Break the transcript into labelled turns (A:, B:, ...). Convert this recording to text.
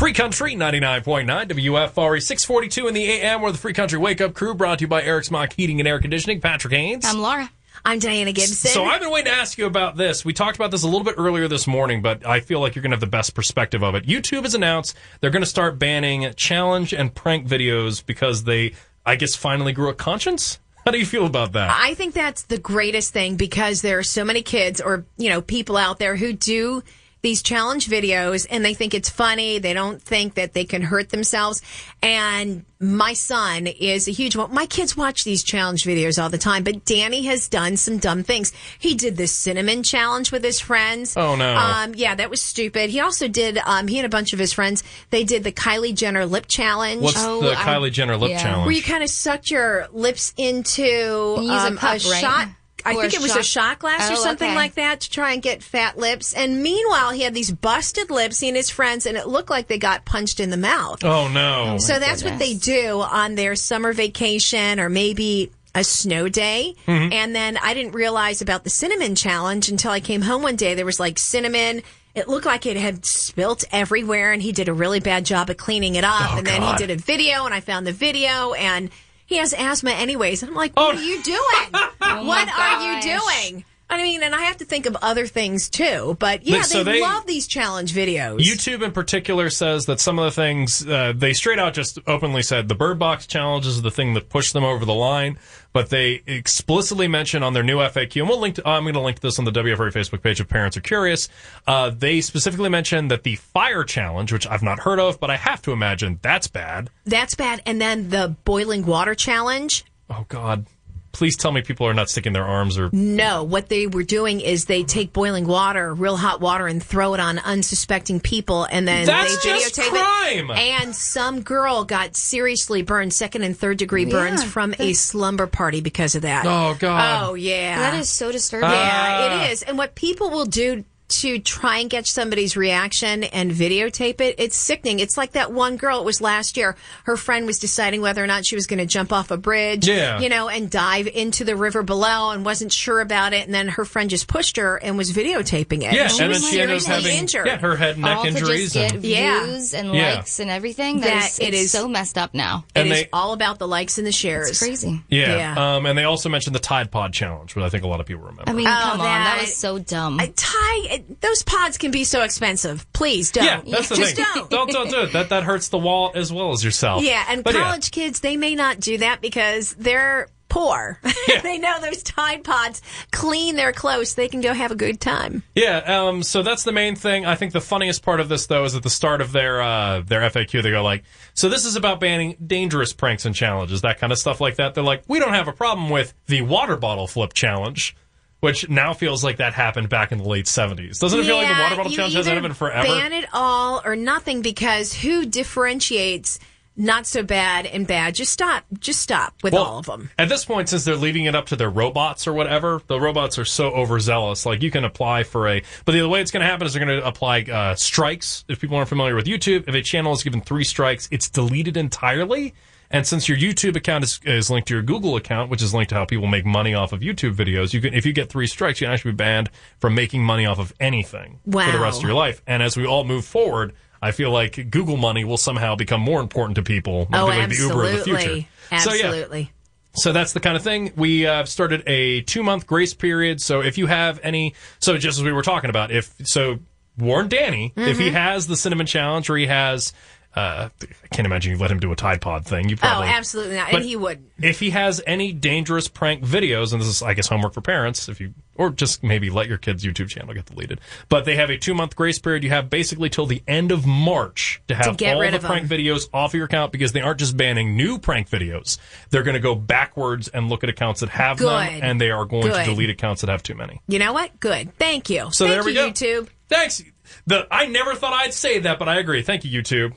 A: Free Country 99.9 WFRE 642 in the AM where the Free Country Wake Up Crew brought to you by Eric's Mock Heating and Air Conditioning. Patrick Haynes.
B: I'm Laura.
C: I'm Dianah Gibson.
A: So I've been waiting to ask you about this. We talked about this a little bit earlier this morning, but I feel like you're going to have the best perspective of it. YouTube has announced they're going to start banning challenge and prank videos because they, I guess, finally grew a conscience. How do you feel about that?
C: I think that's the greatest thing because there are so many kids or, you know, people out there who do these challenge videos and they think it's funny. They don't think that they can hurt themselves. And my son is a huge one. My kids watch these challenge videos all the time, but Danny has done some dumb things. He did this cinnamon challenge with his friends.
A: Oh, no.
C: Um, yeah, that was stupid. He also did, um, he and a bunch of his friends, they did the Kylie Jenner lip challenge.
A: What's
B: Oh,
A: the
B: I-
A: Kylie Jenner lip
B: yeah.
A: challenge?
C: where you kind of sucked your lips into
B: You use a
C: um,
B: cup, right?
C: shot. I think it was a
B: shot-
C: shot glass or
B: Oh,
C: something
B: okay.
C: like that to try and get fat lips. And meanwhile, he had these busted lips, he and his friends, and it looked like they got punched in the mouth.
A: oh no.
C: so that's what they do on their summer vacation or maybe a snow day.
A: Mm-hmm.
C: And then I didn't realize about the cinnamon challenge until I came home one day. There was like cinnamon. It looked like it had spilt everywhere, and he did a really bad job of cleaning it up.
A: Oh,
C: and then he did a video, and I found the video, and he has asthma anyways. And I'm like, what
A: Oh.
C: are you doing?
B: Oh
C: what are you doing? Oh I mean, and I have to think of other things too. But yeah,
A: So
C: they,
A: they-
C: love these challenge videos.
A: YouTube in particular says that some of the things uh, they straight out just openly said the Bird Box challenge is the thing that pushed them over the line, but they explicitly mention on their new FAQ, and we'll link. To, I'm going to link to this on the WFRE Facebook page if parents are curious. Uh, they specifically mention that the Fire Challenge, which I've not heard of, but I have to imagine that's bad.
C: That's bad. And then the boiling water challenge.
A: Oh God, please tell me people are not sticking their arms or.
C: No, what they were doing is they take boiling water, real hot water, and throw it on unsuspecting people, and then
A: That's
C: they
A: just
C: videotape
A: crime.
C: it. And some girl got seriously burned, second and third degree burns
B: Yeah,
C: from a slumber party because of that.
A: Oh God.
C: Oh yeah,
B: That is so disturbing.
C: Yeah,
A: Ah.
C: it is. And what people will do to try and get somebody's reaction and videotape it, it's sickening. It's like that one girl, it was last year. Her friend was deciding whether or not she was going to jump off a bridge,
A: Yeah.
C: you know, and dive into the river below and wasn't sure about it. And then her friend just pushed her and was videotaping it.
A: Yeah,
C: she
A: and
C: was
A: then she ended up
C: seriously
A: having
C: injured.
A: yeah her head and neck
B: All to
A: injuries
B: just get
A: and
C: Yeah.
B: views and
A: Yeah.
B: likes and everything.
C: That
B: that is,
C: it is
B: so messed up now.
C: It
A: And
C: is all about the likes and the shares.
B: It's crazy.
A: yeah,
C: Yeah.
A: Um, and they also mentioned the Tide Pod challenge, which I think a lot of people remember.
B: I mean,
C: Oh,
B: come on, that
C: that-
B: was so dumb.
C: I, Those pods can be so expensive. Please don't.
A: Yeah, that's the
C: Just
A: thing.
C: don't.
A: don't don't do it. That that hurts the wall as well as yourself.
C: Yeah, and
A: But
C: college kids, they may not do that because they're poor.
A: Yeah.
C: they know those Tide Pods clean their clothes. They can go have a good time.
A: Yeah, um, so that's the main thing. I think the funniest part of this, though, is at the start of their uh, their FAQ, they go like, "So this is about banning dangerous pranks and challenges, that kind of stuff like that." They're like, "We don't have a problem with the water bottle flip challenge." Which now feels like that happened back in the late 70s. Doesn't it feel like the water bottle challenge hasn't
C: either
A: happened forever?
C: Ban it all or nothing because who differentiates not so bad and bad? Just stop. Just stop with
A: Well,
C: all of them.
A: At this point, since they're leaving it up to their robots or whatever, the robots are so overzealous. Like you can apply for a, but the other way it's going to happen is they're going to apply uh, strikes. If people aren't familiar with YouTube, if a channel is given three strikes, it's deleted entirely. And since your YouTube account is, is linked to your Google account, which is linked to how people make money off of YouTube videos, you can if you get three strikes, you can actually be banned from making money off of anything for the rest of your life. And as we all move forward. I feel like Google money will somehow become more important to people,
C: Oh,
A: like the Uber of the future.
C: absolutely.
A: So yeah, so that's the kind of thing. We uh, started a two month grace period. So if you have any, so just as we were talking about, if so, warn Danny if
C: Mm-hmm.
A: he has the cinnamon challenge or he has. Uh, I can't imagine you let him do a Tide Pod thing. You
C: Oh, absolutely not. And he would.
A: If he has any dangerous prank videos, and this is, I guess, homework for parents, if you or just maybe let your kid's YouTube channel get deleted. But they have a two month grace period. You have basically till the end of March to have
C: get
A: all the prank
C: them.
A: videos off of your account because they aren't just banning new prank videos. They're going to go backwards and look at accounts that have them,
C: Good.
A: and they are going to delete accounts that have too many.
C: You know what? Good. Thank you.
A: So
C: Thank
A: there we
C: you,
A: go.
C: YouTube.
A: Thanks. The I never thought I'd say that, but I agree. Thank you, YouTube.